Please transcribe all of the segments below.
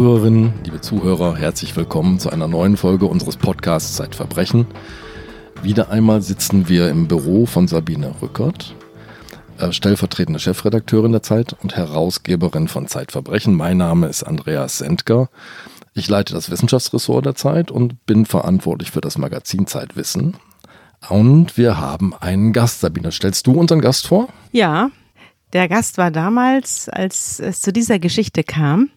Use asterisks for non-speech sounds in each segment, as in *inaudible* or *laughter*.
liebe Zuhörerinnen, liebe Zuhörer, herzlich willkommen zu einer neuen Folge unseres Podcasts Zeitverbrechen. Wieder einmal sitzen wir im Büro von Sabine Rückert, äh, stellvertretende Chefredakteurin der Zeit und Herausgeberin von Zeitverbrechen. Mein Name ist Andreas Sendker. Ich leite das Wissenschaftsressort der Zeit und bin verantwortlich für das Magazin Zeitwissen. Und wir haben einen Gast. Sabine, stellst du unseren Gast vor? Ja, der Gast war damals, als es zu dieser Geschichte kam,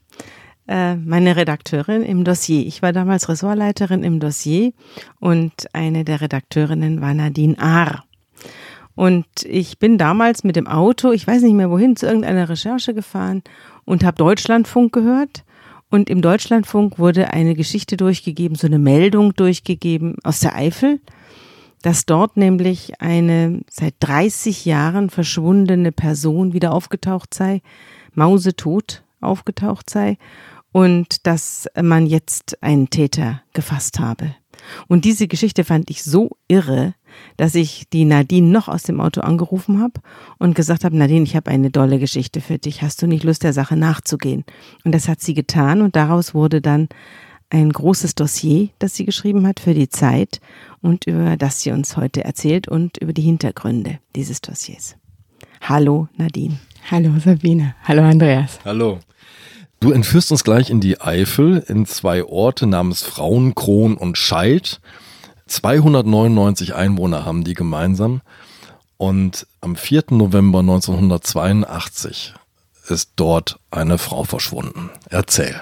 meine Redakteurin im Dossier. Ich war damals Ressortleiterin im Dossier und eine der Redakteurinnen war Nadine Ahr. Und ich bin damals mit dem Auto, ich weiß nicht mehr wohin, zu irgendeiner Recherche gefahren und habe Deutschlandfunk gehört. Und im Deutschlandfunk wurde eine Geschichte durchgegeben, so eine Meldung durchgegeben aus der Eifel dass dort nämlich eine seit 30 Jahren verschwundene Person wieder aufgetaucht sei, mausetot aufgetaucht sei und dass man jetzt einen Täter gefasst habe. Und diese Geschichte fand ich so irre, dass ich die Nadine noch aus dem Auto angerufen habe und gesagt habe, Nadine, ich habe eine dolle Geschichte für dich. Hast du nicht Lust, der Sache nachzugehen? Und das hat sie getan und daraus wurde dann ein großes Dossier, das sie geschrieben hat für die Zeit und über das sie uns heute erzählt und über die Hintergründe dieses Dossiers. Hallo Nadine. Hallo Sabine. Hallo Andreas. Hallo. Du entführst uns gleich in die Eifel, in zwei Orte namens Frauenkron und Scheid. 299 Einwohner haben die gemeinsam. Und am 4. November 1982 ist dort eine Frau verschwunden. Erzähl.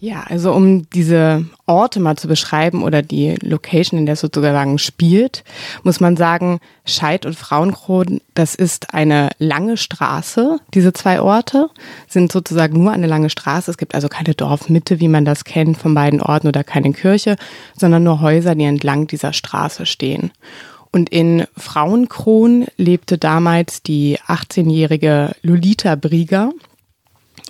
Ja, also um diese Orte mal zu beschreiben oder die Location, in der es sozusagen spielt, muss man sagen, Scheid und Frauenkron, das ist eine lange Straße. Diese zwei Orte sind sozusagen nur eine lange Straße. Es gibt also keine Dorfmitte, wie man das kennt von beiden Orten oder keine Kirche, sondern nur Häuser, die entlang dieser Straße stehen. Und in Frauenkron lebte damals die 18-jährige Lolita Brieger.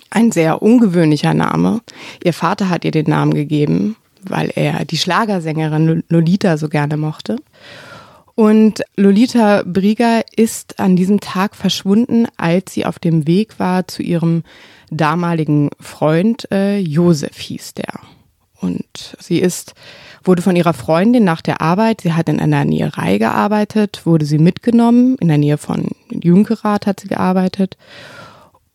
Ein sehr ungewöhnlicher Name. Ihr Vater hat ihr den Namen gegeben, weil er die Schlagersängerin Lolita so gerne mochte. Und Lolita Brieger ist an diesem Tag verschwunden, als sie auf dem Weg war zu ihrem damaligen Freund äh, Josef hieß der. Und sie ist, wurde von ihrer Freundin nach der Arbeit, sie hat in einer Näherei gearbeitet, wurde sie mitgenommen, in der Nähe von Junkerath hat sie gearbeitet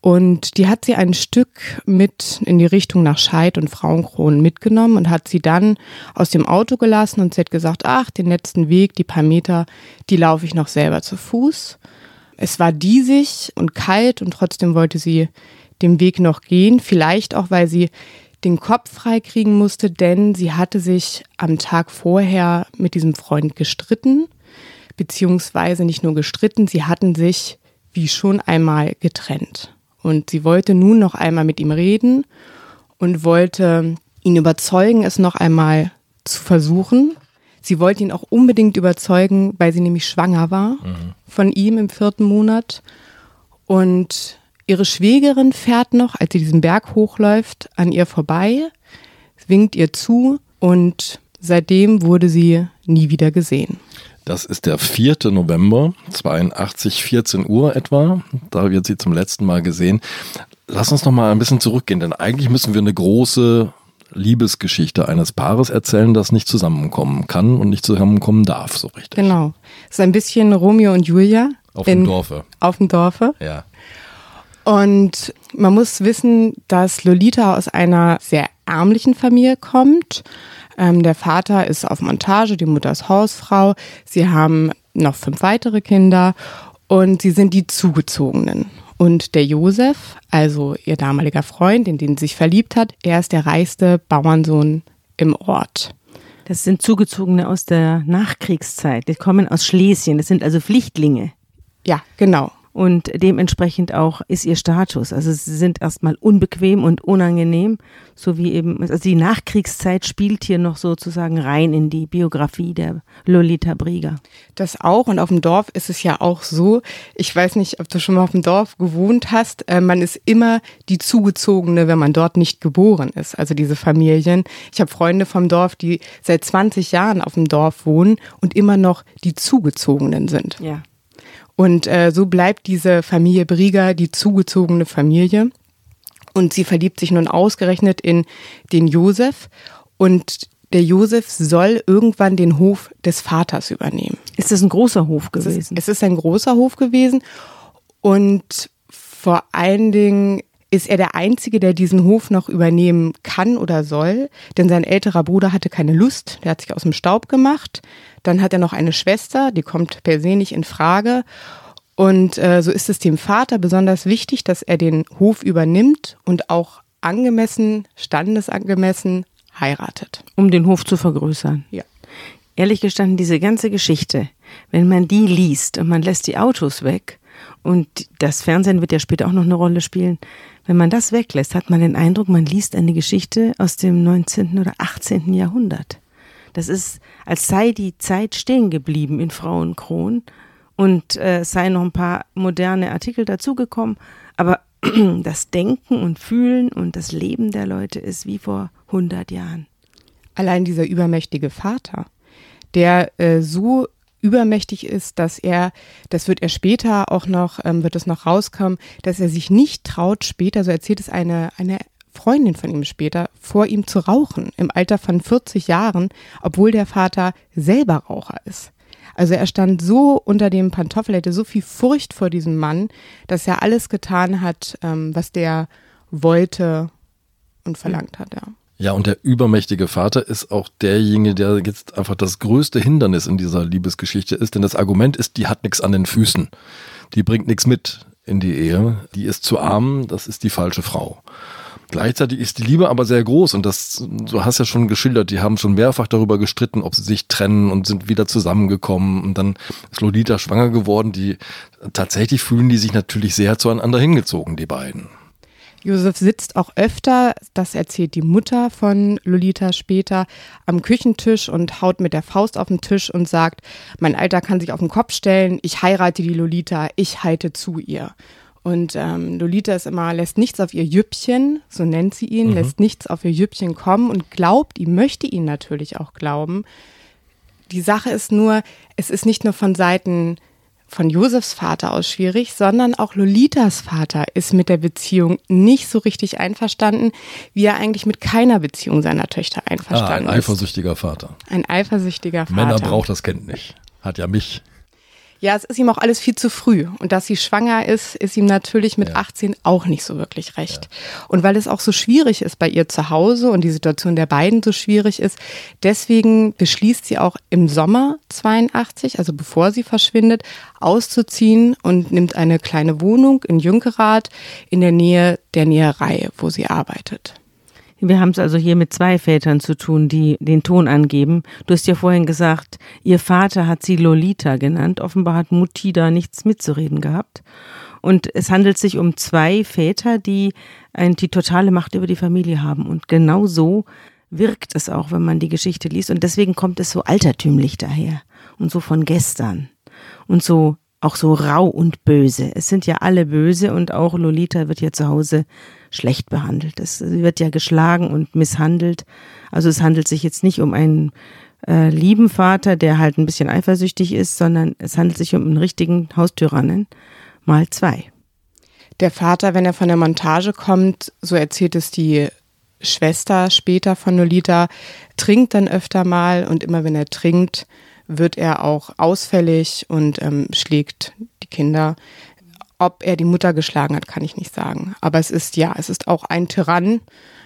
und die hat sie ein Stück mit in die Richtung nach Scheid und Frauenkronen mitgenommen und hat sie dann aus dem Auto gelassen und sie hat gesagt, ach, den letzten Weg, die paar Meter, die laufe ich noch selber zu Fuß. Es war diesig und kalt und trotzdem wollte sie den Weg noch gehen, vielleicht auch, weil sie den Kopf freikriegen musste, denn sie hatte sich am Tag vorher mit diesem Freund gestritten, beziehungsweise nicht nur gestritten, sie hatten sich wie schon einmal getrennt. Und sie wollte nun noch einmal mit ihm reden und wollte ihn überzeugen, es noch einmal zu versuchen. Sie wollte ihn auch unbedingt überzeugen, weil sie nämlich schwanger war mhm. von ihm im vierten Monat. Und ihre Schwägerin fährt noch, als sie diesen Berg hochläuft, an ihr vorbei, winkt ihr zu und seitdem wurde sie nie wieder gesehen. Das ist der 4. November, 82, 14 Uhr etwa. Da wird sie zum letzten Mal gesehen. Lass uns noch mal ein bisschen zurückgehen, denn eigentlich müssen wir eine große Liebesgeschichte eines Paares erzählen, das nicht zusammenkommen kann und nicht zusammenkommen darf, so richtig. Genau. Es ist ein bisschen Romeo und Julia. Auf dem Dorfe. Auf dem Dorfe. Ja. Und man muss wissen, dass Lolita aus einer sehr ärmlichen Familie kommt. Ähm, der Vater ist auf Montage, die Mutter ist Hausfrau. Sie haben noch fünf weitere Kinder und sie sind die Zugezogenen. Und der Josef, also ihr damaliger Freund, in den sie sich verliebt hat, er ist der reichste Bauernsohn im Ort. Das sind Zugezogene aus der Nachkriegszeit. Die kommen aus Schlesien. Das sind also Pflichtlinge. Ja, genau und dementsprechend auch ist ihr Status. Also sie sind erstmal unbequem und unangenehm, so wie eben, also die Nachkriegszeit spielt hier noch sozusagen rein in die Biografie der Lolita Brieger. Das auch und auf dem Dorf ist es ja auch so, ich weiß nicht, ob du schon mal auf dem Dorf gewohnt hast, äh, man ist immer die Zugezogene, wenn man dort nicht geboren ist, also diese Familien. Ich habe Freunde vom Dorf, die seit 20 Jahren auf dem Dorf wohnen und immer noch die Zugezogenen sind. Ja. Und äh, so bleibt diese Familie Brieger die zugezogene Familie. Und sie verliebt sich nun ausgerechnet in den Josef. Und der Josef soll irgendwann den Hof des Vaters übernehmen. Ist das ein großer Hof gewesen? Es ist, es ist ein großer Hof gewesen. Und vor allen Dingen ist er der Einzige, der diesen Hof noch übernehmen kann oder soll, denn sein älterer Bruder hatte keine Lust, der hat sich aus dem Staub gemacht. Dann hat er noch eine Schwester, die kommt per se nicht in Frage. Und äh, so ist es dem Vater besonders wichtig, dass er den Hof übernimmt und auch angemessen, standesangemessen heiratet. Um den Hof zu vergrößern. Ja. Ehrlich gestanden, diese ganze Geschichte, wenn man die liest und man lässt die Autos weg und das Fernsehen wird ja später auch noch eine Rolle spielen, wenn man das weglässt, hat man den Eindruck, man liest eine Geschichte aus dem 19. oder 18. Jahrhundert. Das ist, als sei die Zeit stehen geblieben in Frauenkron und äh, seien noch ein paar moderne Artikel dazugekommen, aber *clears throat* das Denken und Fühlen und das Leben der Leute ist wie vor 100 Jahren. Allein dieser übermächtige Vater, der äh, so übermächtig ist, dass er, das wird er später auch noch, ähm, wird es noch rauskommen, dass er sich nicht traut, später, so erzählt es eine, eine Freundin von ihm später, vor ihm zu rauchen, im Alter von 40 Jahren, obwohl der Vater selber Raucher ist. Also er stand so unter dem Pantoffel, er hatte so viel Furcht vor diesem Mann, dass er alles getan hat, ähm, was der wollte und verlangt hat, ja. Ja, und der übermächtige Vater ist auch derjenige, der jetzt einfach das größte Hindernis in dieser Liebesgeschichte ist, denn das Argument ist, die hat nichts an den Füßen. Die bringt nichts mit in die Ehe. Die ist zu arm, das ist die falsche Frau. Gleichzeitig ist die Liebe aber sehr groß und das, du hast ja schon geschildert, die haben schon mehrfach darüber gestritten, ob sie sich trennen und sind wieder zusammengekommen und dann ist Lolita schwanger geworden. Die, tatsächlich fühlen die sich natürlich sehr zueinander hingezogen, die beiden. Josef sitzt auch öfter, das erzählt die Mutter von Lolita später, am Küchentisch und haut mit der Faust auf den Tisch und sagt, mein Alter kann sich auf den Kopf stellen, ich heirate die Lolita, ich halte zu ihr. Und ähm, Lolita ist immer, lässt nichts auf ihr Jüppchen, so nennt sie ihn, mhm. lässt nichts auf ihr Jüppchen kommen und glaubt ihm, möchte ihn natürlich auch glauben. Die Sache ist nur, es ist nicht nur von Seiten von Josefs Vater aus schwierig, sondern auch Lolitas Vater ist mit der Beziehung nicht so richtig einverstanden, wie er eigentlich mit keiner Beziehung seiner Töchter einverstanden ah, ein eifersüchtiger Vater. Ein eifersüchtiger Vater. Männer braucht das Kind nicht. Hat ja mich. Ja, es ist ihm auch alles viel zu früh. Und dass sie schwanger ist, ist ihm natürlich mit ja. 18 auch nicht so wirklich recht. Ja. Und weil es auch so schwierig ist bei ihr zu Hause und die Situation der beiden so schwierig ist, deswegen beschließt sie auch im Sommer 82, also bevor sie verschwindet, auszuziehen und nimmt eine kleine Wohnung in Jünkerath in der Nähe der Näherei, wo sie arbeitet. Wir haben es also hier mit zwei Vätern zu tun, die den Ton angeben. Du hast ja vorhin gesagt, ihr Vater hat sie Lolita genannt. Offenbar hat Mutti da nichts mitzureden gehabt. Und es handelt sich um zwei Väter, die die totale Macht über die Familie haben. Und genau so wirkt es auch, wenn man die Geschichte liest. Und deswegen kommt es so altertümlich daher und so von gestern und so auch so rau und böse. Es sind ja alle böse und auch Lolita wird ja zu Hause schlecht behandelt. Es wird ja geschlagen und misshandelt. Also es handelt sich jetzt nicht um einen äh, lieben Vater, der halt ein bisschen eifersüchtig ist, sondern es handelt sich um einen richtigen Haustyrannen mal zwei. Der Vater, wenn er von der Montage kommt, so erzählt es die Schwester später von Lolita, trinkt dann öfter mal und immer wenn er trinkt, wird er auch ausfällig und ähm, schlägt die Kinder. Ob er die Mutter geschlagen hat, kann ich nicht sagen. Aber es ist ja, es ist auch ein Tyrann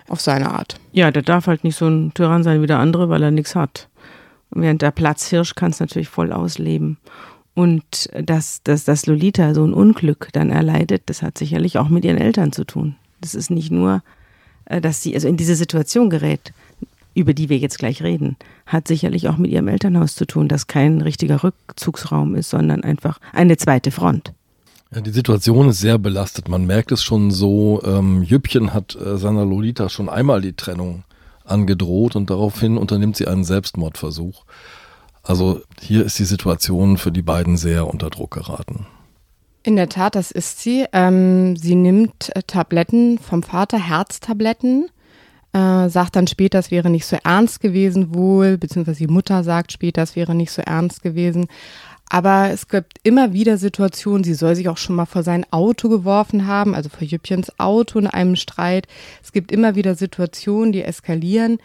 auf seine Art. Ja, der darf halt nicht so ein Tyrann sein wie der andere, weil er nichts hat. Während der Platzhirsch kann es natürlich voll ausleben. Und dass, dass, dass Lolita so ein Unglück dann erleidet, das hat sicherlich auch mit ihren Eltern zu tun. Das ist nicht nur, äh, dass sie also in diese Situation gerät, über die wir jetzt gleich reden, hat sicherlich auch mit ihrem Elternhaus zu tun, das kein richtiger Rückzugsraum ist, sondern einfach eine zweite Front. Ja, die Situation ist sehr belastet. Man merkt es schon so. Ähm, Jüppchen hat äh, seiner Lolita schon einmal die Trennung angedroht und daraufhin unternimmt sie einen Selbstmordversuch. Also hier ist die Situation für die beiden sehr unter Druck geraten. In der Tat, das ist sie. Ähm, sie nimmt äh, Tabletten vom Vater, Herztabletten äh, sagt dann später, es wäre nicht so ernst gewesen wohl, beziehungsweise die Mutter sagt später, es wäre nicht so ernst gewesen. Aber es gibt immer wieder Situationen, sie soll sich auch schon mal vor sein Auto geworfen haben, also vor Jüppchens Auto in einem Streit. Es gibt immer wieder Situationen, die eskalieren,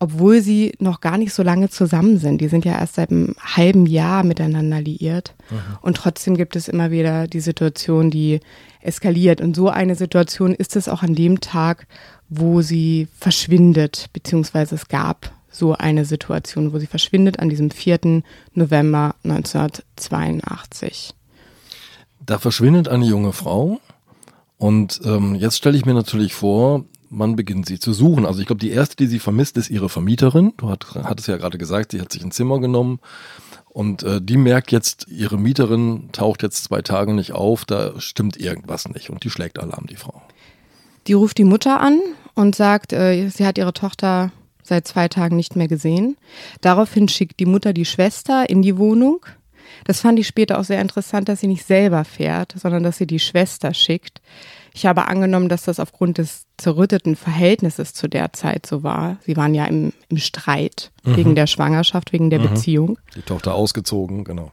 obwohl sie noch gar nicht so lange zusammen sind. Die sind ja erst seit einem halben Jahr miteinander liiert. Mhm. Und trotzdem gibt es immer wieder die Situation, die eskaliert. Und so eine Situation ist es auch an dem Tag, wo sie verschwindet, beziehungsweise es gab so eine Situation, wo sie verschwindet an diesem 4. November 1982. Da verschwindet eine junge Frau und ähm, jetzt stelle ich mir natürlich vor, man beginnt sie zu suchen. Also ich glaube, die erste, die sie vermisst, ist ihre Vermieterin. Du hat, hattest ja gerade gesagt, sie hat sich ein Zimmer genommen und äh, die merkt jetzt, ihre Mieterin taucht jetzt zwei Tage nicht auf, da stimmt irgendwas nicht und die schlägt Alarm, die Frau. Die ruft die Mutter an und sagt, äh, sie hat ihre Tochter seit zwei Tagen nicht mehr gesehen. Daraufhin schickt die Mutter die Schwester in die Wohnung. Das fand ich später auch sehr interessant, dass sie nicht selber fährt, sondern dass sie die Schwester schickt. Ich habe angenommen, dass das aufgrund des zerrütteten Verhältnisses zu der Zeit so war. Sie waren ja im, im Streit mhm. wegen der Schwangerschaft, wegen der mhm. Beziehung. Die Tochter ausgezogen, genau.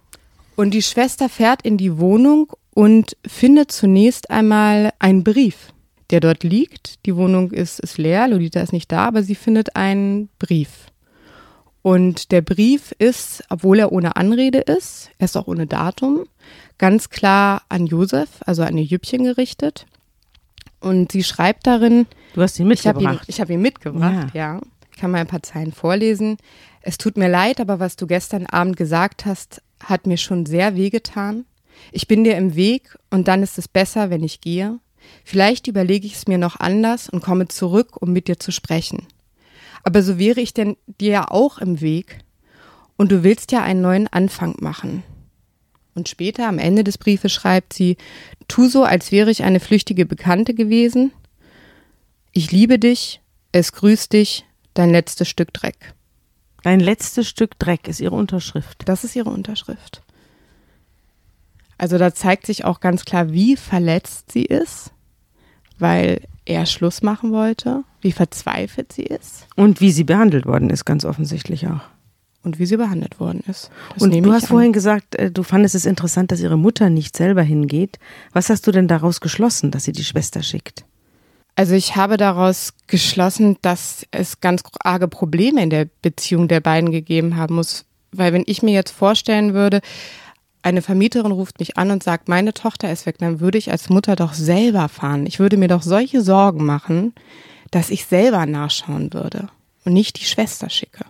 Und die Schwester fährt in die Wohnung und findet zunächst einmal einen Brief der dort liegt. Die Wohnung ist, ist leer, Lolita ist nicht da, aber sie findet einen Brief. Und der Brief ist, obwohl er ohne Anrede ist, er ist auch ohne Datum, ganz klar an Josef, also an ihr Jüppchen gerichtet. Und sie schreibt darin. Du hast ihn mitgebracht. Ich habe ihn, hab ihn, mitgebracht, ja. ja. Ich kann mal ein paar Zeilen vorlesen. Es tut mir leid, aber was du gestern Abend gesagt hast, hat mir schon sehr wehgetan. Ich bin dir im Weg und dann ist es besser, wenn ich gehe. Vielleicht überlege ich es mir noch anders und komme zurück, um mit dir zu sprechen. Aber so wäre ich denn dir ja auch im Weg. Und du willst ja einen neuen Anfang machen. Und später am Ende des Briefes schreibt sie, tu so, als wäre ich eine flüchtige Bekannte gewesen. Ich liebe dich, es grüßt dich, dein letztes Stück Dreck. Dein letztes Stück Dreck ist ihre Unterschrift. Das ist ihre Unterschrift. Also da zeigt sich auch ganz klar, wie verletzt sie ist weil er Schluss machen wollte, wie verzweifelt sie ist. Und wie sie behandelt worden ist, ganz offensichtlich auch. Und wie sie behandelt worden ist. Das und du hast an. vorhin gesagt, äh, du fandest es interessant, dass ihre Mutter nicht selber hingeht. Was hast du denn daraus geschlossen, dass sie die Schwester schickt? Also ich habe daraus geschlossen, dass es ganz arge Probleme in der Beziehung der beiden gegeben haben muss. Weil wenn ich mir jetzt vorstellen würde, eine Vermieterin ruft mich an und sagt, meine Tochter ist weg, dann würde ich als Mutter doch selber fahren. Ich würde mir doch solche Sorgen machen, dass ich selber nachschauen würde und nicht die Schwester schicke.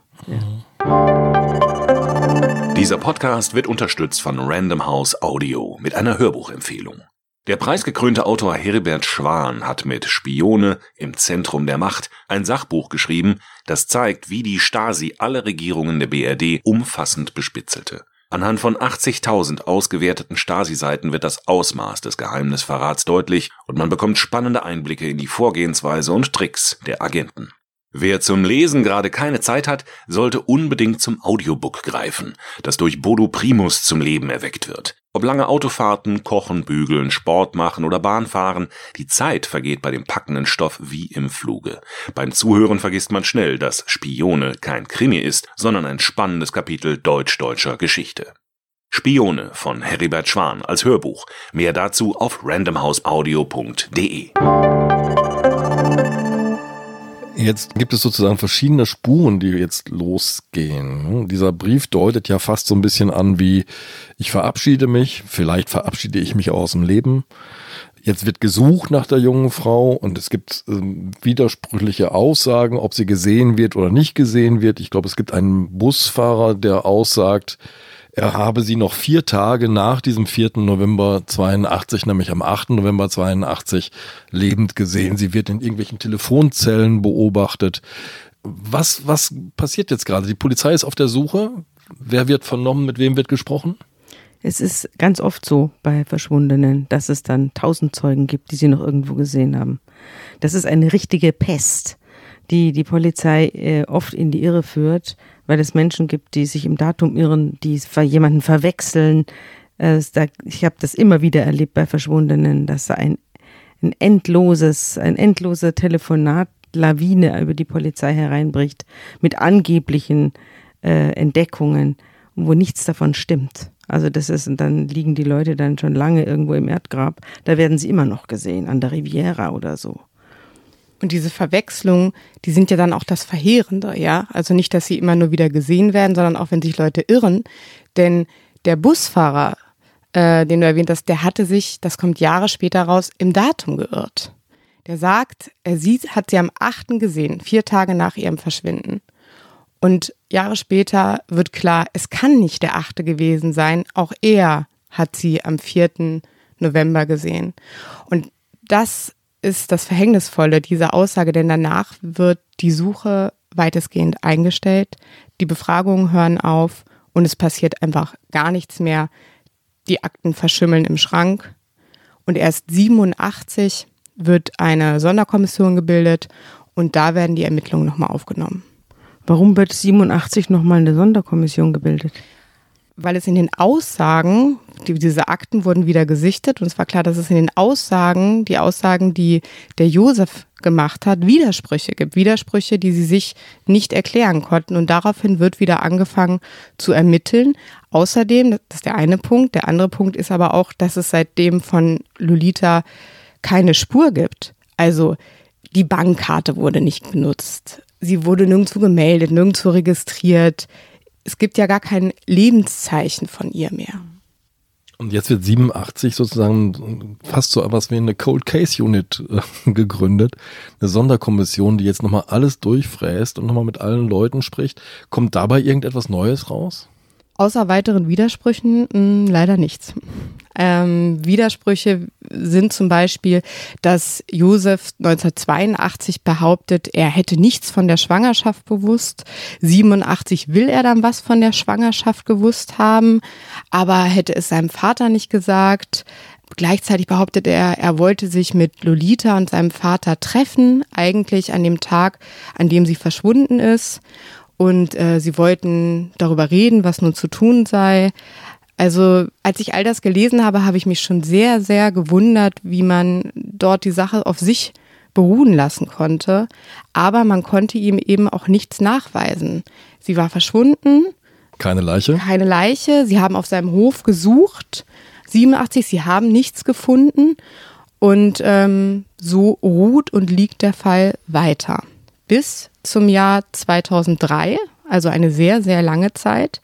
Dieser Podcast wird unterstützt von Random House Audio mit einer Hörbuchempfehlung. Der preisgekrönte Autor Heribert Schwan hat mit Spione im Zentrum der Macht ein Sachbuch geschrieben, das zeigt, wie die Stasi alle Regierungen der BRD umfassend bespitzelte. Anhand von 80.000 ausgewerteten Stasi-Seiten wird das Ausmaß des Geheimnisverrats deutlich und man bekommt spannende Einblicke in die Vorgehensweise und Tricks der Agenten. Wer zum Lesen gerade keine Zeit hat, sollte unbedingt zum Audiobook greifen, das durch Bodo Primus zum Leben erweckt wird. Ob lange Autofahrten, Kochen, Bügeln, Sport machen oder Bahnfahren, die Zeit vergeht bei dem packenden Stoff wie im Fluge. Beim Zuhören vergisst man schnell, dass Spione kein Krimi ist, sondern ein spannendes Kapitel deutsch-deutscher Geschichte. Spione von Heribert Schwan als Hörbuch. Mehr dazu auf randomhouseaudio.de. Jetzt gibt es sozusagen verschiedene Spuren, die jetzt losgehen. Dieser Brief deutet ja fast so ein bisschen an wie, ich verabschiede mich, vielleicht verabschiede ich mich aus dem Leben. Jetzt wird gesucht nach der jungen Frau und es gibt äh, widersprüchliche Aussagen, ob sie gesehen wird oder nicht gesehen wird. Ich glaube, es gibt einen Busfahrer, der aussagt, er habe sie noch vier Tage nach diesem 4. November 82, nämlich am 8. November 82, lebend gesehen. Sie wird in irgendwelchen Telefonzellen beobachtet. Was, was passiert jetzt gerade? Die Polizei ist auf der Suche. Wer wird vernommen? Mit wem wird gesprochen? Es ist ganz oft so bei Verschwundenen, dass es dann tausend Zeugen gibt, die sie noch irgendwo gesehen haben. Das ist eine richtige Pest, die die Polizei äh, oft in die Irre führt weil es Menschen gibt, die sich im Datum irren, die jemanden verwechseln. Äh, ich habe das immer wieder erlebt bei Verschwundenen, dass da ein, ein endloses, ein endlose Telefonat Lawine über die Polizei hereinbricht mit angeblichen äh, Entdeckungen. wo nichts davon stimmt. Also das ist, und dann liegen die Leute dann schon lange irgendwo im Erdgrab. Da werden sie immer noch gesehen, an der Riviera oder so. Und diese Verwechslungen, die sind ja dann auch das Verheerende, ja. Also nicht, dass sie immer nur wieder gesehen werden, sondern auch, wenn sich Leute irren. Denn der Busfahrer, äh, den du erwähnt hast, der hatte sich, das kommt Jahre später raus, im Datum geirrt. Der sagt, er sieht, hat sie am 8. gesehen, vier Tage nach ihrem Verschwinden. Und Jahre später wird klar, es kann nicht der 8. gewesen sein. Auch er hat sie am 4. November gesehen. Und das ist das Verhängnisvolle dieser Aussage, denn danach wird die Suche weitestgehend eingestellt, die Befragungen hören auf und es passiert einfach gar nichts mehr. Die Akten verschimmeln im Schrank und erst 87 wird eine Sonderkommission gebildet und da werden die Ermittlungen nochmal aufgenommen. Warum wird 87 nochmal eine Sonderkommission gebildet? Weil es in den Aussagen, die, diese Akten wurden wieder gesichtet und es war klar, dass es in den Aussagen, die Aussagen, die der Josef gemacht hat, Widersprüche gibt. Widersprüche, die sie sich nicht erklären konnten. Und daraufhin wird wieder angefangen zu ermitteln. Außerdem, das ist der eine Punkt, der andere Punkt ist aber auch, dass es seitdem von Lolita keine Spur gibt. Also die Bankkarte wurde nicht benutzt. Sie wurde nirgendwo gemeldet, nirgendwo registriert es gibt ja gar kein Lebenszeichen von ihr mehr. Und jetzt wird 87 sozusagen fast so etwas wie eine Cold Case Unit äh, gegründet. Eine Sonderkommission, die jetzt nochmal alles durchfräst und nochmal mit allen Leuten spricht. Kommt dabei irgendetwas Neues raus? Außer weiteren Widersprüchen mh, hm, leider nichts. Ähm, Widersprüche sind zum Beispiel, dass Josef 1982 behauptet, er hätte nichts von der Schwangerschaft bewusst. 87 will er dann was von der Schwangerschaft gewusst haben, aber hätte es seinem Vater nicht gesagt. Gleichzeitig behauptet er, er wollte sich mit Lolita und seinem Vater treffen, eigentlich an dem Tag, an dem sie verschwunden ist. Und äh, sie wollten darüber reden, was nun zu tun sei. Also als ich all das gelesen habe, habe ich mich schon sehr, sehr gewundert, wie man dort die Sache auf sich beruhen lassen konnte. Aber man konnte ihm eben auch nichts nachweisen. Sie war verschwunden. Keine Leiche? Keine Leiche. Sie haben auf seinem Hof gesucht. 87, sie haben nichts gefunden. Und ähm, so ruht und liegt der Fall weiter. Bis zum Jahr 2003, also eine sehr, sehr lange Zeit.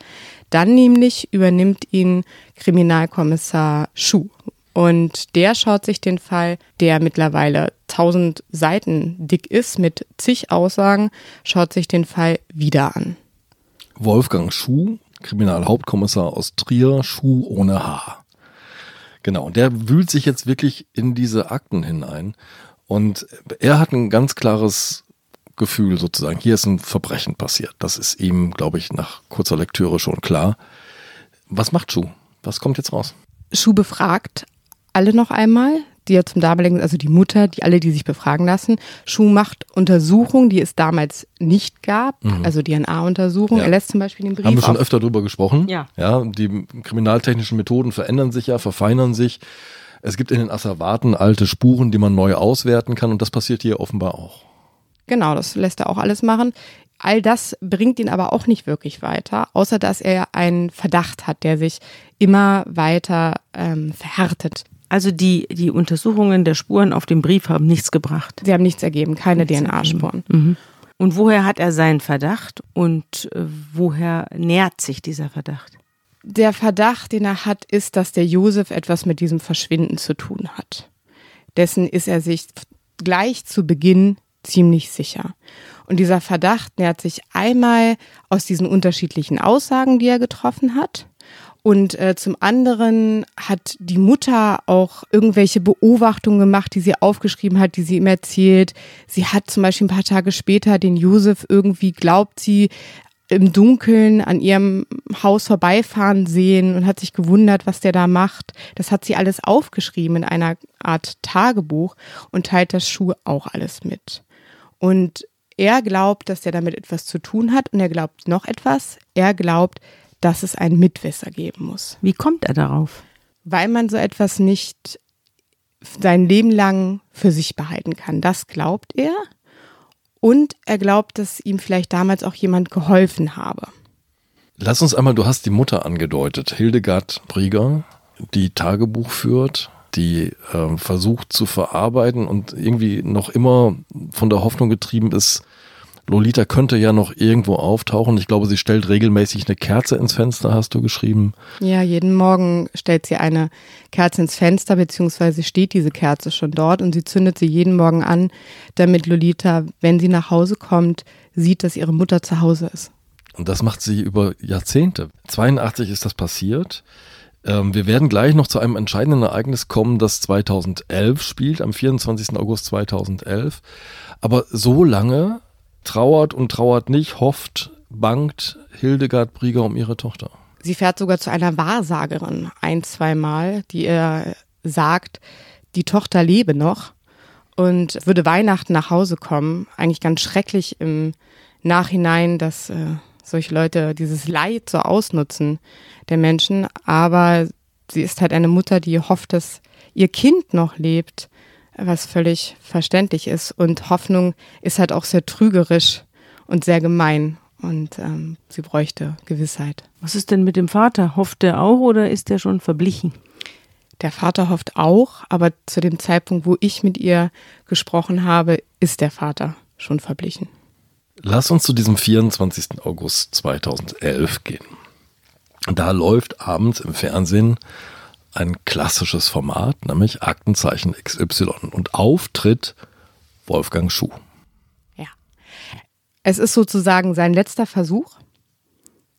Dann nämlich übernimmt ihn Kriminalkommissar Schuh. Und der schaut sich den Fall, der mittlerweile 1000 Seiten dick ist, mit zig Aussagen, schaut sich den Fall wieder an. Wolfgang Schuh, Kriminalhauptkommissar aus Trier, Schuh ohne Haar. Genau, und der wühlt sich jetzt wirklich in diese Akten hinein. Und er hat ein ganz klares Gefühl sozusagen, hier ist ein Verbrechen passiert. Das ist ihm, glaube ich, nach kurzer Lektüre schon klar. Was macht Schuh? Was kommt jetzt raus? Schuh befragt alle noch einmal, die ja zum damaligen, also die Mutter, die alle, die sich befragen lassen. Schuh macht Untersuchungen, die es damals nicht gab, mhm. also DNA-Untersuchungen. Ja. Er lässt zum Beispiel den Brief. Haben wir schon öfter darüber gesprochen? Ja. Ja, die kriminaltechnischen Methoden verändern sich ja, verfeinern sich. Es gibt in den Asservaten alte Spuren, die man neu auswerten kann und das passiert hier offenbar auch. Genau, das lässt er auch alles machen. All das bringt ihn aber auch nicht wirklich weiter, außer dass er einen Verdacht hat, der sich immer weiter ähm, verhärtet. Also die, die Untersuchungen der Spuren auf dem Brief haben nichts gebracht. Sie haben nichts ergeben, keine DNA-Spuren. Mhm. Und woher hat er seinen Verdacht und äh, woher nährt sich dieser Verdacht? Der Verdacht, den er hat, ist, dass der Josef etwas mit diesem Verschwinden zu tun hat. Dessen ist er sich gleich zu Beginn ziemlich sicher. Und dieser Verdacht nährt sich einmal aus diesen unterschiedlichen Aussagen, die er getroffen hat. Und äh, zum anderen hat die Mutter auch irgendwelche Beobachtungen gemacht, die sie aufgeschrieben hat, die sie ihm erzählt. Sie hat zum Beispiel ein paar Tage später den Josef irgendwie, glaubt sie, im Dunkeln an ihrem Haus vorbeifahren sehen und hat sich gewundert, was der da macht. Das hat sie alles aufgeschrieben in einer Art Tagebuch und teilt das Schuh auch alles mit. Und er glaubt, dass er damit etwas zu tun hat und er glaubt noch etwas. Er glaubt, dass es einen Mitwisser geben muss. Wie kommt er darauf? Weil man so etwas nicht sein Leben lang für sich behalten kann. Das glaubt er. Und er glaubt, dass ihm vielleicht damals auch jemand geholfen habe. Lass uns einmal, du hast die Mutter angedeutet, Hildegard Brieger, die Tagebuch führt, die äh, versucht zu verarbeiten und irgendwie noch immer von der Hoffnung getrieben ist, Lolita könnte ja noch irgendwo auftauchen. Ich glaube, sie stellt regelmäßig eine Kerze ins Fenster, hast du geschrieben. Ja, jeden Morgen stellt sie eine Kerze ins Fenster, beziehungsweise steht diese Kerze schon dort und sie zündet sie jeden Morgen an, damit Lolita, wenn sie nach Hause kommt, sieht, dass ihre Mutter zu Hause ist. Und das macht sie über Jahrzehnte. 82 ist das passiert. Ähm, wir werden gleich noch zu einem entscheidenden Ereignis kommen, das 2011 spielt, am 24. August 2011. Aber so lange trauert und trauert nicht, hofft, bangt Hildegard Brieger um ihre Tochter. Sie fährt sogar zu einer Wahrsagerin ein, zweimal, die ihr sagt, die Tochter lebe noch und würde Weihnachten nach Hause kommen. Eigentlich ganz schrecklich im Nachhinein, dass äh, solche Leute dieses Leid so ausnutzen der Menschen. Aber sie ist halt eine Mutter, die hofft, dass ihr Kind noch lebt was völlig verständlich ist. Und Hoffnung ist halt auch sehr trügerisch und sehr gemein. Und ähm, sie bräuchte Gewissheit. Was ist denn mit dem Vater? Hofft er auch oder ist er schon verblichen? Der Vater hofft auch, aber zu dem Zeitpunkt, wo ich mit ihr gesprochen habe, ist der Vater schon verblichen. Lass uns zu diesem 24. August 2011 gehen. Da läuft abends im Fernsehen ein klassisches Format, nämlich Aktenzeichen XY und Auftritt Wolfgang Schuh. Ja. Es ist sozusagen sein letzter Versuch,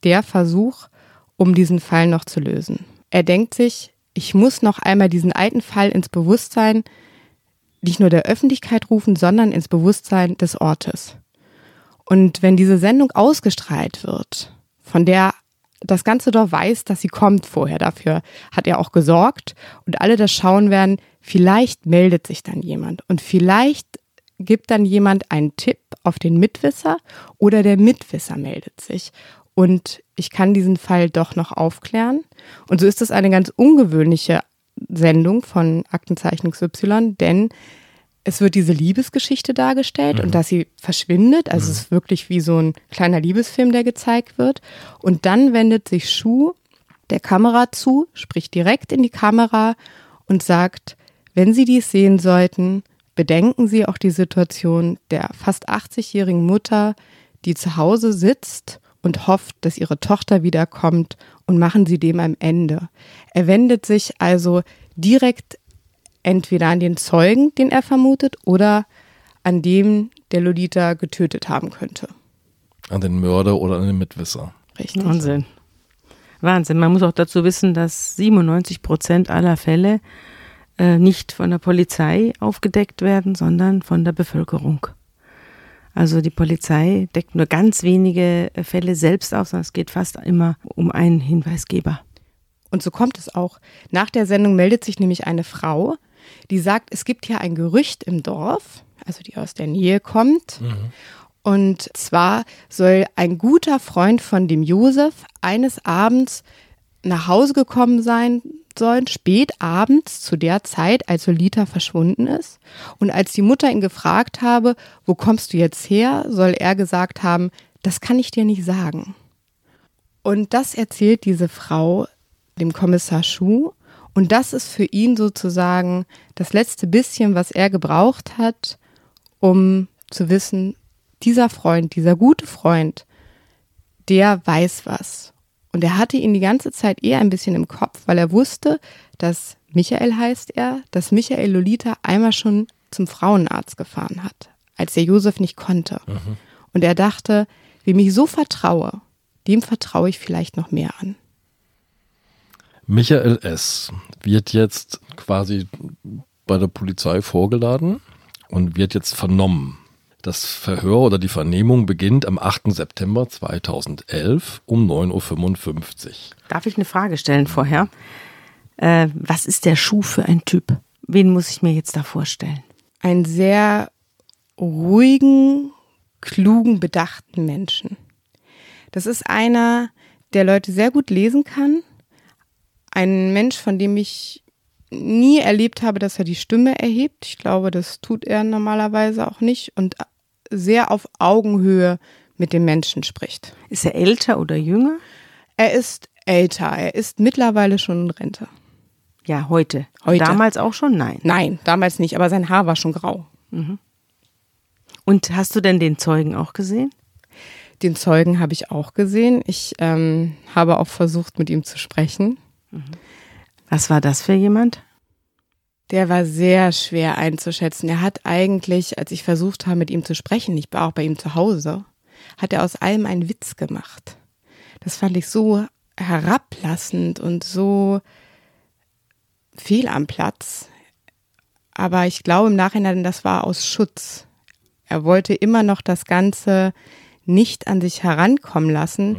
der Versuch, um diesen Fall noch zu lösen. Er denkt sich, ich muss noch einmal diesen alten Fall ins Bewusstsein nicht nur der Öffentlichkeit rufen, sondern ins Bewusstsein des Ortes. Und wenn diese Sendung ausgestrahlt wird, von der das ganze Dorf weiß, dass sie kommt vorher. Dafür hat er auch gesorgt. Und alle das schauen werden, vielleicht meldet sich dann jemand. Und vielleicht gibt dann jemand einen Tipp auf den Mitwisser oder der Mitwisser meldet sich. Und ich kann diesen Fall doch noch aufklären. Und so ist es eine ganz ungewöhnliche Sendung von Aktenzeichen XY, denn es wird diese Liebesgeschichte dargestellt mhm. und dass sie verschwindet. Also mhm. es ist wirklich wie so ein kleiner Liebesfilm, der gezeigt wird. Und dann wendet sich Schuh der Kamera zu, spricht direkt in die Kamera und sagt, wenn Sie dies sehen sollten, bedenken Sie auch die Situation der fast 80-jährigen Mutter, die zu Hause sitzt und hofft, dass ihre Tochter wiederkommt und machen Sie dem ein Ende. Er wendet sich also direkt entweder an den Zeugen, den er vermutet, oder an dem, der Lolita getötet haben könnte. An den Mörder oder an den Mitwisser. Richtig. Wahnsinn. Wahnsinn. Man muss auch dazu wissen, dass 97 Prozent aller Fälle äh, nicht von der Polizei aufgedeckt werden, sondern von der Bevölkerung. Also die Polizei deckt nur ganz wenige äh, Fälle selbst auf, sondern es geht fast immer um einen Hinweisgeber. Und so kommt es auch. Nach der Sendung meldet sich nämlich eine Frau, die sagt, es gibt hier ein Gerücht im Dorf, also die aus der Nähe kommt. Mhm. Und zwar soll ein guter Freund von dem Josef eines Abends nach Hause gekommen sein sollen, spät abends zu der Zeit, als Solita verschwunden ist. Und als die Mutter ihn gefragt habe, wo kommst du jetzt her, soll er gesagt haben, das kann ich dir nicht sagen. Und das erzählt diese Frau dem Kommissar Schuh. Und das ist für ihn sozusagen das letzte bisschen, was er gebraucht hat, um zu wissen, dieser Freund, dieser gute Freund, der weiß was. Und er hatte ihn die ganze Zeit eher ein bisschen im Kopf, weil er wusste, dass Michael heißt er, dass Michael Lolita einmal schon zum Frauenarzt gefahren hat, als der Josef nicht konnte. Mhm. Und er dachte, wem ich so vertraue, dem vertraue ich vielleicht noch mehr an. Michael S. wird jetzt quasi bei der Polizei vorgeladen und wird jetzt vernommen. Das Verhör oder die Vernehmung beginnt am 8. September 2011 um 9.55 Uhr. Darf ich eine Frage stellen vorher? Äh, was ist der Schuh für ein Typ? Wen muss ich mir jetzt da vorstellen? Einen sehr ruhigen, klugen, bedachten Menschen. Das ist einer, der Leute sehr gut lesen kann, ein Mensch, von dem ich nie erlebt habe, dass er die Stimme erhebt. Ich glaube, das tut er normalerweise auch nicht und sehr auf Augenhöhe mit den Menschen spricht. Ist er älter oder jünger? Er ist älter. Er ist mittlerweile schon in Rente. Ja, heute. Heute. Damals auch schon? Nein. Nein, damals nicht, aber sein Haar war schon grau. Und hast du denn den Zeugen auch gesehen? Den Zeugen habe ich auch gesehen. Ich ähm, habe auch versucht, mit ihm zu sprechen. Was war das für jemand? Der war sehr schwer einzuschätzen. Er hat eigentlich, als ich versucht habe, mit ihm zu sprechen, ich war auch bei ihm zu Hause, hat er aus allem einen Witz gemacht. Das fand ich so herablassend und so fehl am Platz. Aber ich glaube im Nachhinein, das war aus Schutz. Er wollte immer noch das Ganze nicht an sich herankommen lassen,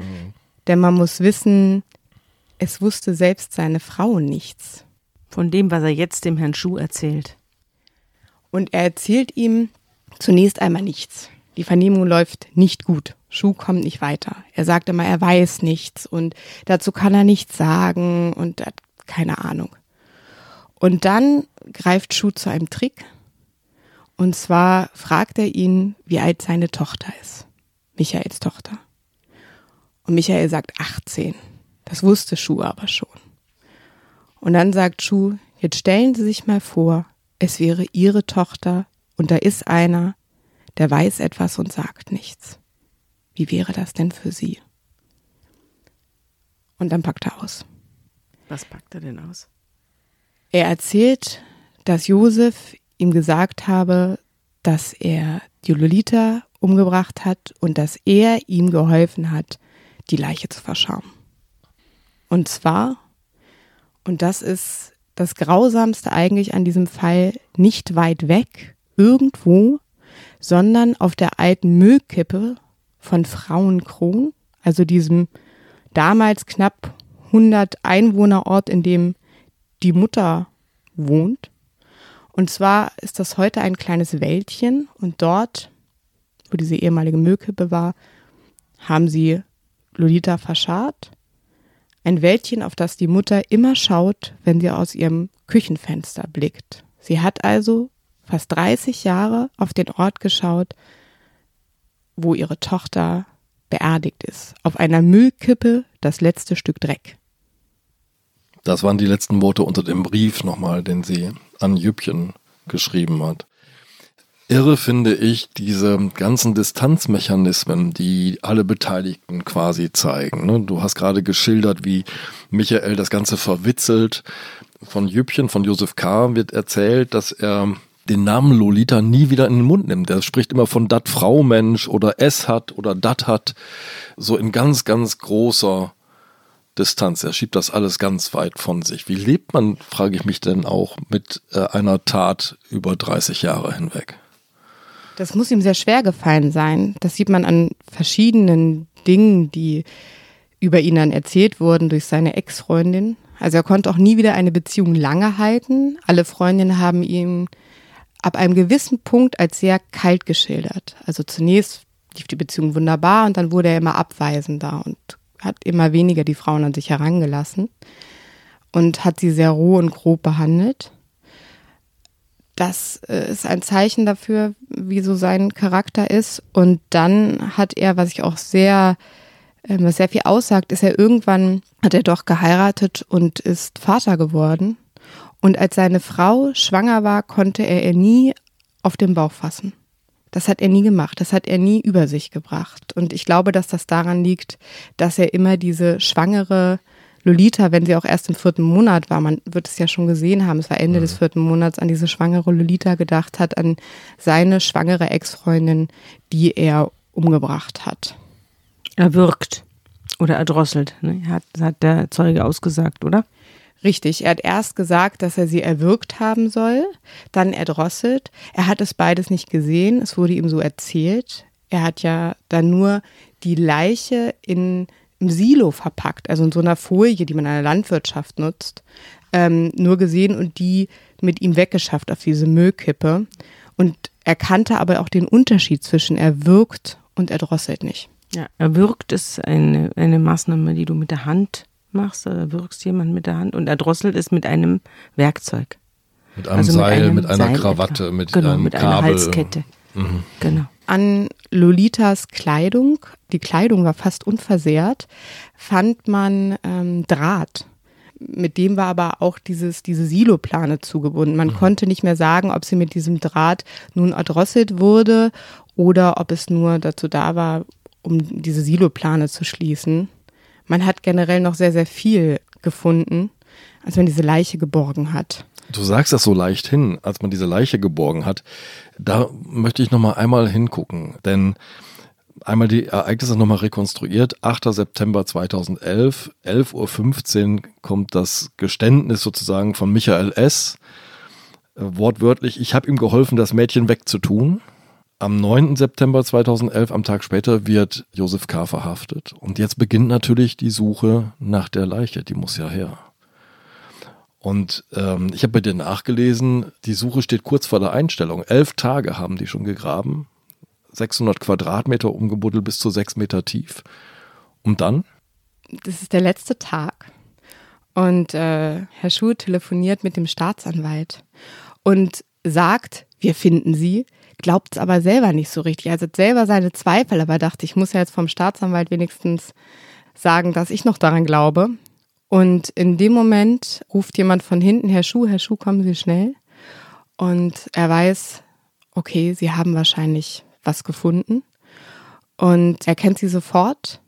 denn man muss wissen, es wusste selbst seine Frau nichts. Von dem, was er jetzt dem Herrn Schuh erzählt. Und er erzählt ihm zunächst einmal nichts. Die Vernehmung läuft nicht gut. Schuh kommt nicht weiter. Er sagt immer, er weiß nichts und dazu kann er nichts sagen und hat keine Ahnung. Und dann greift Schuh zu einem Trick. Und zwar fragt er ihn, wie alt seine Tochter ist. Michaels Tochter. Und Michael sagt 18. Das wusste Schuh aber schon. Und dann sagt Schuh, jetzt stellen Sie sich mal vor, es wäre Ihre Tochter und da ist einer, der weiß etwas und sagt nichts. Wie wäre das denn für Sie? Und dann packt er aus. Was packt er denn aus? Er erzählt, dass Josef ihm gesagt habe, dass er die Lolita umgebracht hat und dass er ihm geholfen hat, die Leiche zu verscharren. Und zwar, und das ist das Grausamste eigentlich an diesem Fall, nicht weit weg, irgendwo, sondern auf der alten Müllkippe von Frauenkron, also diesem damals knapp 100 Einwohnerort, in dem die Mutter wohnt. Und zwar ist das heute ein kleines Wäldchen und dort, wo diese ehemalige Müllkippe war, haben sie Lolita verscharrt. Ein Wäldchen, auf das die Mutter immer schaut, wenn sie aus ihrem Küchenfenster blickt. Sie hat also fast 30 Jahre auf den Ort geschaut, wo ihre Tochter beerdigt ist. Auf einer Müllkippe das letzte Stück Dreck. Das waren die letzten Worte unter dem Brief nochmal, den sie an Jüppchen geschrieben hat. Irre finde ich diese ganzen Distanzmechanismen, die alle Beteiligten quasi zeigen. ne? Du hast gerade geschildert, wie Michael das Ganze verwitzelt. Von Jüppchen, von Josef K. wird erzählt, dass er den Namen Lolita nie wieder in den Mund nimmt. Der spricht immer von dat Frau Mensch oder es hat oder dat hat. So in ganz, ganz großer Distanz. Er schiebt das alles ganz weit von sich. Wie lebt man, frage ich mich denn auch, mit äh, einer Tat über 30 Jahre hinweg? Das muss ihm sehr schwer gefallen sein. Das sieht man an verschiedenen Dingen, die über ihn dann erzählt wurden durch seine Ex-Freundin. Also er konnte auch nie wieder eine Beziehung lange halten. Alle Freundinnen haben ihn ab einem gewissen Punkt als sehr kalt geschildert. Also zunächst lief die Beziehung wunderbar und dann wurde er immer abweisender und hat immer weniger die Frauen an sich herangelassen und hat sie sehr roh und grob behandelt. Das äh, ist ein Zeichen dafür, wie so sein Charakter ist. Und dann hat er, was ich auch sehr, äh, was sehr viel aussagt, ist er irgendwann, hat er doch geheiratet und ist Vater geworden. Und als seine Frau schwanger war, konnte er ihr nie auf den Bauch fassen. Das hat er nie gemacht, das hat er nie über sich gebracht. Und ich glaube, dass das daran liegt, dass er immer diese schwangere Lolita, wenn sie auch erst im vierten Monat war, man wird es ja schon gesehen haben, es war Ende des vierten Monats, an diese schwangere Lolita gedacht hat, an seine schwangere Ex-Freundin, die er umgebracht hat. Erwürgt oder erdrosselt, ne? hat, hat der Zeuge ausgesagt, oder? Richtig, er hat erst gesagt, dass er sie erwürgt haben soll, dann erdrosselt. Er hat es beides nicht gesehen, es wurde ihm so erzählt. Er hat ja dann nur die Leiche in, im Silo verpackt, also in so einer Folie, die man in der Landwirtschaft nutzt, ähm, nur gesehen und die mit ihm weggeschafft auf diese Müllkippe. Und er kannte aber auch den Unterschied zwischen erwürgt und erdrosselt nicht. Ja, erwürgt ist eine, eine Maßnahme, die du mit der Hand machst, oder wirkst jemand mit der Hand und erdrosselt ist mit einem Werkzeug. Mit einem Also mit Seil, einem mit einer Seil Krawatte, etwa. mit genau, einem mit Kabel. einer Halskette. Mhm. Genau. An Lolitas Kleidung, die Kleidung war fast unversehrt, fand man ähm, Draht. Mit dem war aber auch dieses, diese Siloplane zugebunden. Man mhm. konnte nicht mehr sagen, ob sie mit diesem Draht nun erdrosselt wurde oder ob es nur dazu da war, um diese Siloplane zu schließen. Man hat generell noch sehr, sehr viel gefunden, als man diese Leiche geborgen hat. Du sagst das so leicht hin, als man diese Leiche geborgen hat. Da möchte ich noch einmal hingucken, denn einmal die Ereignisse nochmal rekonstruiert. 8. September 2011, 11.15 Uhr kommt das Geständnis sozusagen von Michael S. Wortwörtlich, ich habe ihm geholfen, das Mädchen wegzutun. Am 9. September 2011, am Tag später, wird Josef K. verhaftet. Und jetzt beginnt natürlich die Suche nach der Leiche. Die muss ja her. Und ähm, ich habe bei dir nachgelesen, die Suche steht kurz vor der Einstellung. Elf Tage haben die schon gegraben. 600 Quadratmeter umgebuddelt bis zu sechs Meter tief. Und dann? Das ist der letzte Tag. Und äh, Herr Schuh telefoniert mit dem Staatsanwalt und sagt, wir finden sie, glaubt es aber selber nicht so richtig. Also selber seine Zweifel, aber dachte, ich muss ja jetzt vom Staatsanwalt wenigstens sagen, dass ich noch daran glaube. Und in dem Moment ruft jemand von hinten, Herr Schuh, Herr Schuh, kommen Sie schnell. Und er weiß, okay, Sie haben wahrscheinlich was gefunden. Und er kennt sie sofort.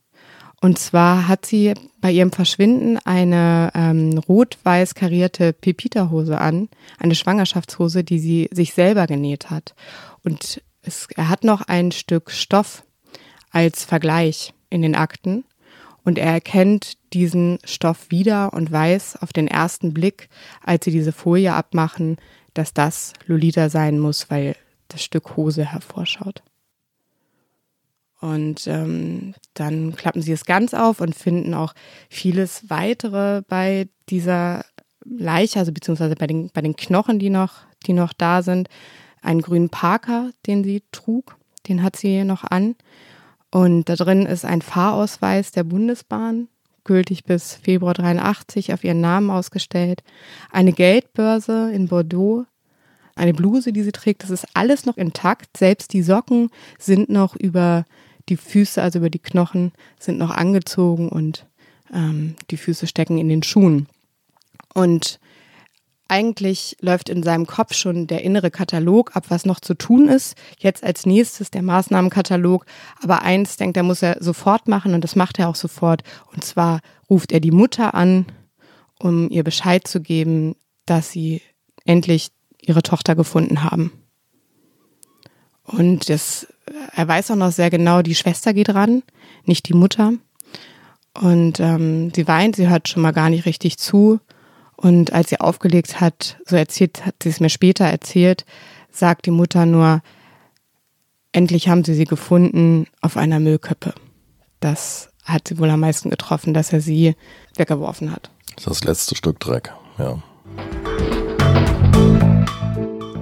Und zwar hat sie bei ihrem Verschwinden eine ähm, rot-weiß karierte Pepita-Hose an, eine Schwangerschaftshose, die sie sich selber genäht hat. Und es, er hat noch ein Stück Stoff als Vergleich in den Akten. Und er erkennt diesen Stoff wieder und weiß auf den ersten Blick, als sie diese Folie abmachen, dass das Lolita sein muss, weil das Stück Hose hervorschaut. Und ähm, dann klappen sie es ganz auf und finden auch vieles weitere bei dieser Leiche, also beziehungsweise bei den, bei den Knochen, die noch, die noch da sind. Einen grünen Parker, den sie trug, den hat sie noch an. Und da drin ist ein Fahrausweis der Bundesbahn, gültig bis Februar 83, auf ihren Namen ausgestellt. Eine Geldbörse in Bordeaux, eine Bluse, die sie trägt, das ist alles noch intakt. Selbst die Socken sind noch über die Füße, also über die Knochen, sind noch angezogen und ähm, die Füße stecken in den Schuhen. Und eigentlich läuft in seinem Kopf schon der innere Katalog ab, was noch zu tun ist. Jetzt als nächstes der Maßnahmenkatalog. Aber eins denkt er, muss er sofort machen und das macht er auch sofort. Und zwar ruft er die Mutter an, um ihr Bescheid zu geben, dass sie endlich ihre Tochter gefunden haben. Und das, er weiß auch noch sehr genau, die Schwester geht ran, nicht die Mutter. Und ähm, sie weint, sie hört schon mal gar nicht richtig zu. Und als sie aufgelegt hat, so erzählt, hat sie es mir später erzählt, sagt die Mutter nur, endlich haben sie sie gefunden auf einer Müllköppe. Das hat sie wohl am meisten getroffen, dass er sie weggeworfen hat. Das letzte Stück Dreck, ja.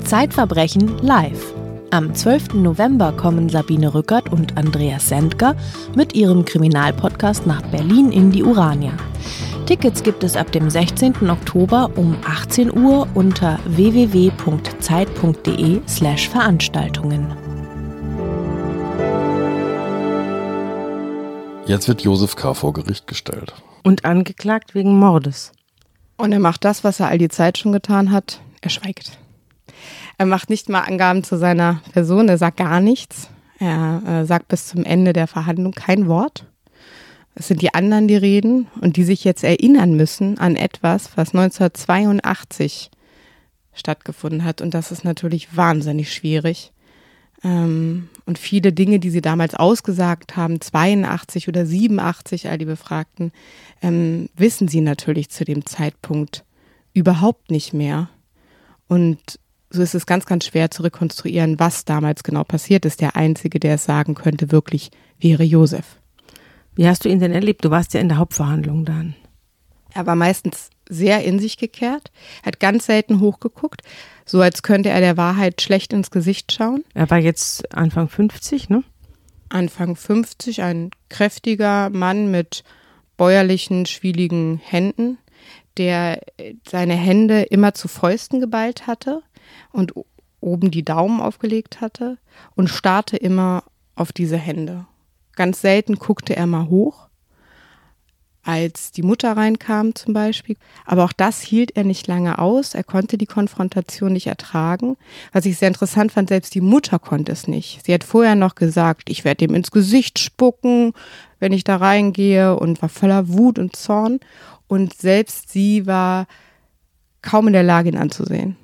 Zeitverbrechen live. Am 12. November kommen Sabine Rückert und Andreas Sendker mit ihrem Kriminalpodcast nach Berlin in die Urania. Tickets gibt es ab dem 16. Oktober um 18 Uhr unter www.zeit.de/slash Veranstaltungen. Jetzt wird Josef K. vor Gericht gestellt. Und angeklagt wegen Mordes. Und er macht das, was er all die Zeit schon getan hat. Er schweigt. Er macht nicht mal Angaben zu seiner Person, er sagt gar nichts. Er äh, sagt bis zum Ende der Verhandlung kein Wort. Es sind die anderen, die reden und die sich jetzt erinnern müssen an etwas, was 1982 stattgefunden hat. Und das ist natürlich wahnsinnig schwierig. Ähm, und viele Dinge, die sie damals ausgesagt haben, 82 oder 87, all die Befragten, ähm, wissen sie natürlich zu dem Zeitpunkt überhaupt nicht mehr. Und so ist es ganz, ganz schwer zu rekonstruieren, was damals genau passiert ist. Der Einzige, der es sagen könnte, wirklich wäre Josef. Wie hast du ihn denn erlebt? Du warst ja in der Hauptverhandlung dann. Er war meistens sehr in sich gekehrt, hat ganz selten hochgeguckt, so als könnte er der Wahrheit schlecht ins Gesicht schauen. Er war jetzt Anfang 50, ne? Anfang 50, ein kräftiger Mann mit bäuerlichen, schwieligen Händen, der seine Hände immer zu Fäusten geballt hatte und oben die Daumen aufgelegt hatte und starrte immer auf diese Hände. Ganz selten guckte er mal hoch, als die Mutter reinkam zum Beispiel. Aber auch das hielt er nicht lange aus. Er konnte die Konfrontation nicht ertragen. Was ich sehr interessant fand, selbst die Mutter konnte es nicht. Sie hat vorher noch gesagt, ich werde ihm ins Gesicht spucken, wenn ich da reingehe und war voller Wut und Zorn. Und selbst sie war kaum in der Lage, ihn anzusehen.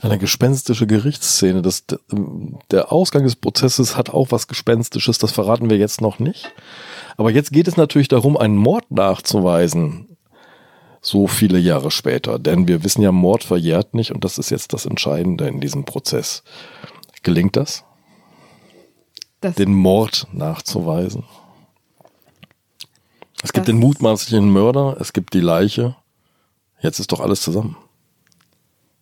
Eine gespenstische Gerichtsszene. Das, der Ausgang des Prozesses hat auch was Gespenstisches, das verraten wir jetzt noch nicht. Aber jetzt geht es natürlich darum, einen Mord nachzuweisen. So viele Jahre später. Denn wir wissen ja, Mord verjährt nicht und das ist jetzt das Entscheidende in diesem Prozess. Gelingt das? das den Mord nachzuweisen? Es gibt den mutmaßlichen Mörder, es gibt die Leiche. Jetzt ist doch alles zusammen.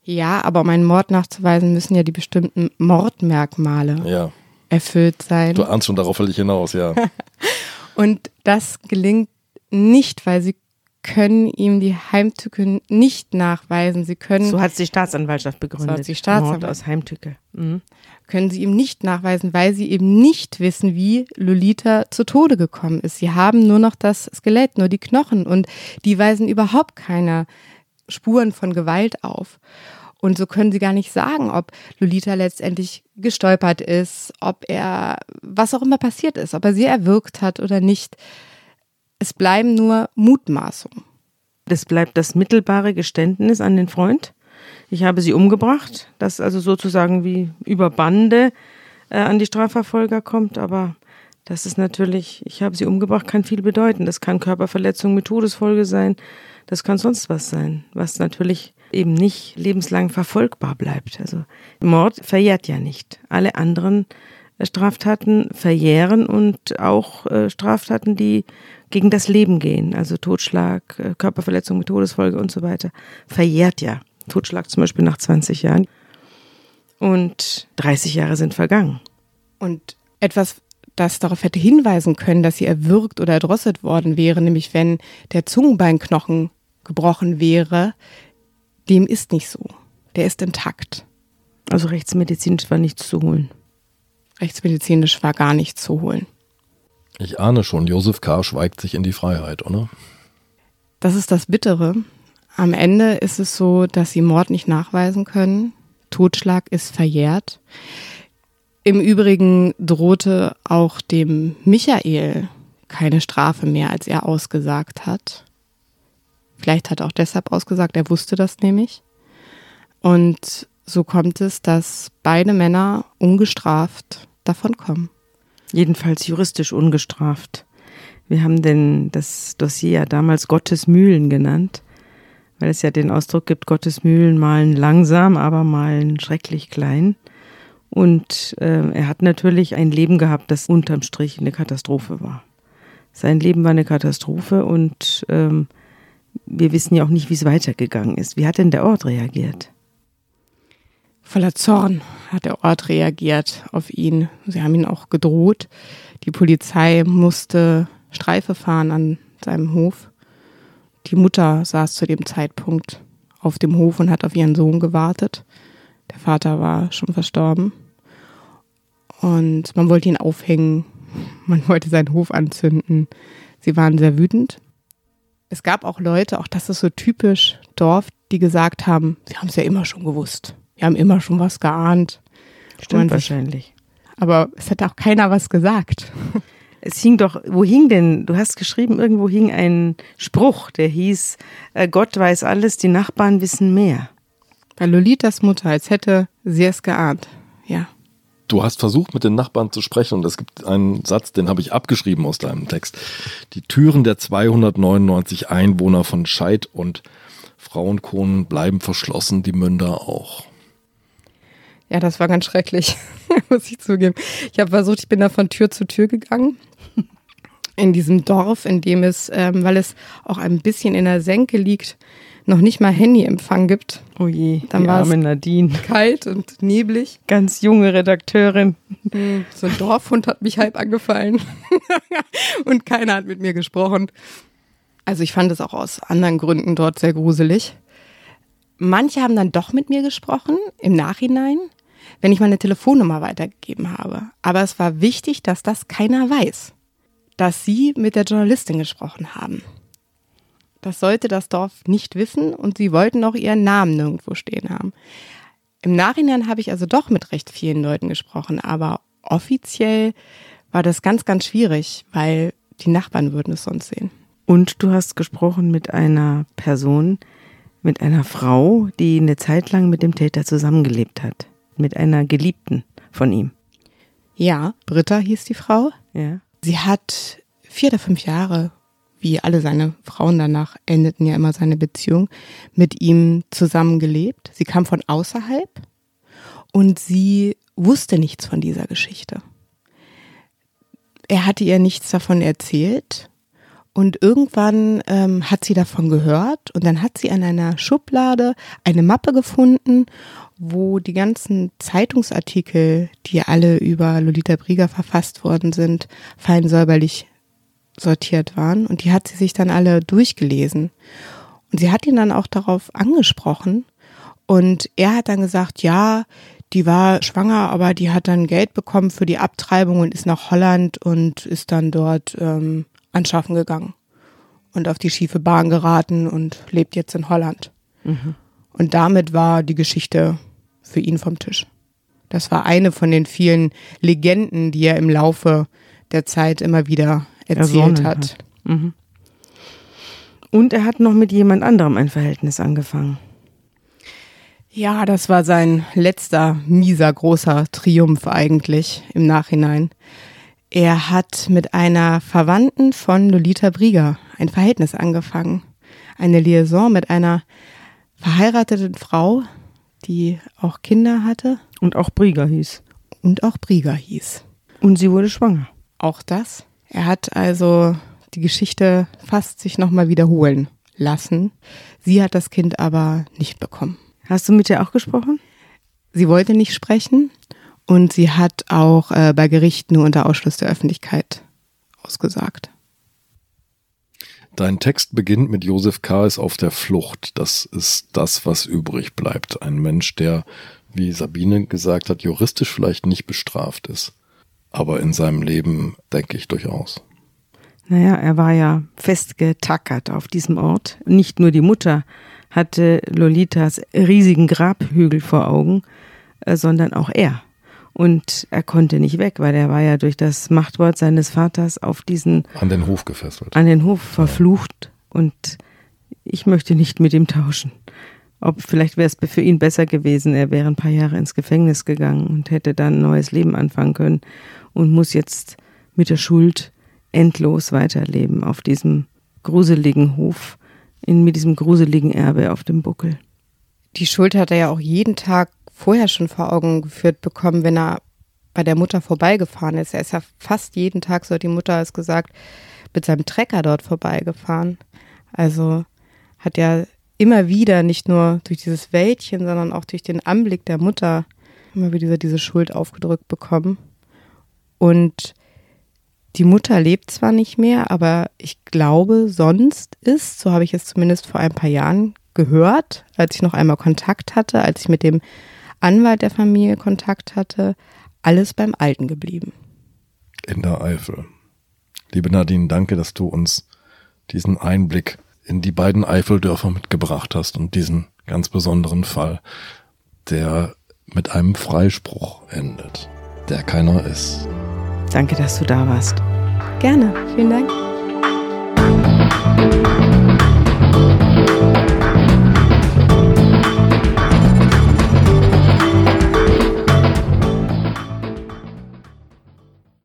Ja, aber um einen Mord nachzuweisen, müssen ja die bestimmten Mordmerkmale ja. erfüllt sein. Du ahnst schon, darauf will ich hinaus, ja. *laughs* Und das gelingt nicht, weil sie können ihm die Heimtücke nicht nachweisen. Sie können. So hat die Staatsanwaltschaft begründet. So hat die Staatsanwaltschaft. Mord aus Heimtücke. Mhm. Können sie ihm nicht nachweisen, weil sie eben nicht wissen, wie Lolita zu Tode gekommen ist. Sie haben nur noch das Skelett, nur die Knochen und die weisen überhaupt keine Spuren von Gewalt auf. Und so können sie gar nicht sagen, ob Lolita letztendlich gestolpert ist, ob er, was auch immer passiert ist, ob er sie erwürgt hat oder nicht. Es bleiben nur Mutmaßungen. Es bleibt das mittelbare Geständnis an den Freund. Ich habe sie umgebracht, das also sozusagen wie über Bande äh, an die Strafverfolger kommt, aber das ist natürlich, ich habe sie umgebracht, kann viel bedeuten. Das kann Körperverletzung mit Todesfolge sein, das kann sonst was sein, was natürlich eben nicht lebenslang verfolgbar bleibt. Also Mord verjährt ja nicht. Alle anderen äh, Straftaten verjähren und auch äh, Straftaten, die gegen das Leben gehen, also Totschlag, äh, Körperverletzung mit Todesfolge und so weiter, verjährt ja. Totschlag zum Beispiel nach 20 Jahren. Und 30 Jahre sind vergangen. Und etwas, das darauf hätte hinweisen können, dass sie erwürgt oder erdrosselt worden wäre, nämlich wenn der Zungenbeinknochen gebrochen wäre, dem ist nicht so. Der ist intakt. Also rechtsmedizinisch war nichts zu holen. Rechtsmedizinisch war gar nichts zu holen. Ich ahne schon, Josef K. schweigt sich in die Freiheit, oder? Das ist das Bittere. Am Ende ist es so, dass sie Mord nicht nachweisen können. Totschlag ist verjährt. Im Übrigen drohte auch dem Michael keine Strafe mehr, als er ausgesagt hat. Vielleicht hat er auch deshalb ausgesagt, er wusste das nämlich. Und so kommt es, dass beide Männer ungestraft davonkommen. Jedenfalls juristisch ungestraft. Wir haben denn das Dossier ja damals Gottes Mühlen genannt, weil es ja den Ausdruck gibt, Gottes Mühlen malen langsam, aber malen schrecklich klein. Und äh, er hat natürlich ein Leben gehabt, das unterm Strich eine Katastrophe war. Sein Leben war eine Katastrophe und ähm, wir wissen ja auch nicht, wie es weitergegangen ist. Wie hat denn der Ort reagiert? Voller Zorn hat der Ort reagiert auf ihn. Sie haben ihn auch gedroht. Die Polizei musste Streife fahren an seinem Hof. Die Mutter saß zu dem Zeitpunkt auf dem Hof und hat auf ihren Sohn gewartet. Der Vater war schon verstorben. Und man wollte ihn aufhängen, man wollte seinen Hof anzünden. Sie waren sehr wütend. Es gab auch Leute, auch das ist so typisch Dorf, die gesagt haben, sie haben es ja immer schon gewusst. Wir haben immer schon was geahnt. Stimmt wahrscheinlich. Aber es hat auch keiner was gesagt. Es hing doch, wo hing denn, du hast geschrieben, irgendwo hing ein Spruch, der hieß, äh, Gott weiß alles, die Nachbarn wissen mehr. Bei Lolitas Mutter, als hätte sie es geahnt. Du hast versucht, mit den Nachbarn zu sprechen und es gibt einen Satz, den habe ich abgeschrieben aus deinem Text. Die Türen der 299 Einwohner von Scheid und Frauenkronen bleiben verschlossen, die Münder auch. Ja, das war ganz schrecklich, *laughs* muss ich zugeben. Ich habe versucht, ich bin da von Tür zu Tür gegangen. In diesem Dorf, in dem es, ähm, weil es auch ein bisschen in der Senke liegt, noch nicht mal Handyempfang gibt. Oh je, dann war es Nadine. kalt und neblig. Ganz junge Redakteurin. Hm, so ein Dorfhund hat mich halb angefallen *laughs* und keiner hat mit mir gesprochen. Also ich fand es auch aus anderen Gründen dort sehr gruselig. Manche haben dann doch mit mir gesprochen im Nachhinein, wenn ich meine Telefonnummer weitergegeben habe. Aber es war wichtig, dass das keiner weiß, dass sie mit der Journalistin gesprochen haben. Das sollte das Dorf nicht wissen und sie wollten auch ihren Namen nirgendwo stehen haben. Im Nachhinein habe ich also doch mit recht vielen Leuten gesprochen, aber offiziell war das ganz, ganz schwierig, weil die Nachbarn würden es sonst sehen. Und du hast gesprochen mit einer Person, mit einer Frau, die eine Zeit lang mit dem Täter zusammengelebt hat. Mit einer Geliebten von ihm. Ja, Britta hieß die Frau. Ja. Sie hat vier oder fünf Jahre, wie alle seine Frauen danach endeten ja immer seine Beziehung, mit ihm zusammengelebt. Sie kam von außerhalb und sie wusste nichts von dieser Geschichte. Er hatte ihr nichts davon erzählt und irgendwann ähm, hat sie davon gehört und dann hat sie an einer Schublade eine Mappe gefunden, wo die ganzen Zeitungsartikel, die alle über Lolita Brieger verfasst worden sind, fein säuberlich sortiert waren. Und die hat sie sich dann alle durchgelesen. Und sie hat ihn dann auch darauf angesprochen. Und er hat dann gesagt, ja, die war schwanger, aber die hat dann Geld bekommen für die Abtreibung und ist nach Holland und ist dann dort ähm, anschaffen gegangen und auf die schiefe Bahn geraten und lebt jetzt in Holland. Mhm. Und damit war die Geschichte für ihn vom Tisch. Das war eine von den vielen Legenden, die er im Laufe der Zeit immer wieder erzählt hat. hat. Mhm. Und er hat noch mit jemand anderem ein Verhältnis angefangen. Ja, das war sein letzter mieser großer Triumph eigentlich im Nachhinein. Er hat mit einer Verwandten von Lolita Brieger ein Verhältnis angefangen. Eine Liaison mit einer verheirateten Frau, die auch Kinder hatte. Und auch Brieger hieß. Und auch Brieger hieß. Und sie wurde schwanger. Auch das. Er hat also die Geschichte fast sich nochmal wiederholen lassen. Sie hat das Kind aber nicht bekommen. Hast du mit ihr auch gesprochen? Sie wollte nicht sprechen und sie hat auch äh, bei Gericht nur unter Ausschluss der Öffentlichkeit ausgesagt. Dein Text beginnt mit Josef K. ist auf der Flucht. Das ist das, was übrig bleibt. Ein Mensch, der, wie Sabine gesagt hat, juristisch vielleicht nicht bestraft ist. Aber in seinem Leben denke ich durchaus. Naja, er war ja festgetackert auf diesem Ort. Nicht nur die Mutter hatte Lolitas riesigen Grabhügel vor Augen, äh, sondern auch er. Und er konnte nicht weg, weil er war ja durch das Machtwort seines Vaters auf diesen an den Hof gefesselt. An den Hof verflucht und ich möchte nicht mit ihm tauschen. Ob vielleicht wäre es für ihn besser gewesen, er wäre ein paar Jahre ins Gefängnis gegangen und hätte dann ein neues Leben anfangen können und muss jetzt mit der Schuld endlos weiterleben auf diesem gruseligen Hof, in, mit diesem gruseligen Erbe auf dem Buckel. Die Schuld hat er ja auch jeden Tag vorher schon vor Augen geführt bekommen, wenn er bei der Mutter vorbeigefahren ist. Er ist ja fast jeden Tag, so hat die Mutter es gesagt, mit seinem Trecker dort vorbeigefahren. Also hat er immer wieder nicht nur durch dieses Wäldchen, sondern auch durch den Anblick der Mutter immer wieder diese Schuld aufgedrückt bekommen. Und die Mutter lebt zwar nicht mehr, aber ich glaube, sonst ist, so habe ich es zumindest vor ein paar Jahren gehört, als ich noch einmal Kontakt hatte, als ich mit dem Anwalt der Familie Kontakt hatte, alles beim Alten geblieben. In der Eifel. Liebe Nadine, danke, dass du uns diesen Einblick in die beiden Eifeldörfer mitgebracht hast und diesen ganz besonderen Fall, der mit einem Freispruch endet, der keiner ist. Danke, dass du da warst. Gerne, vielen Dank.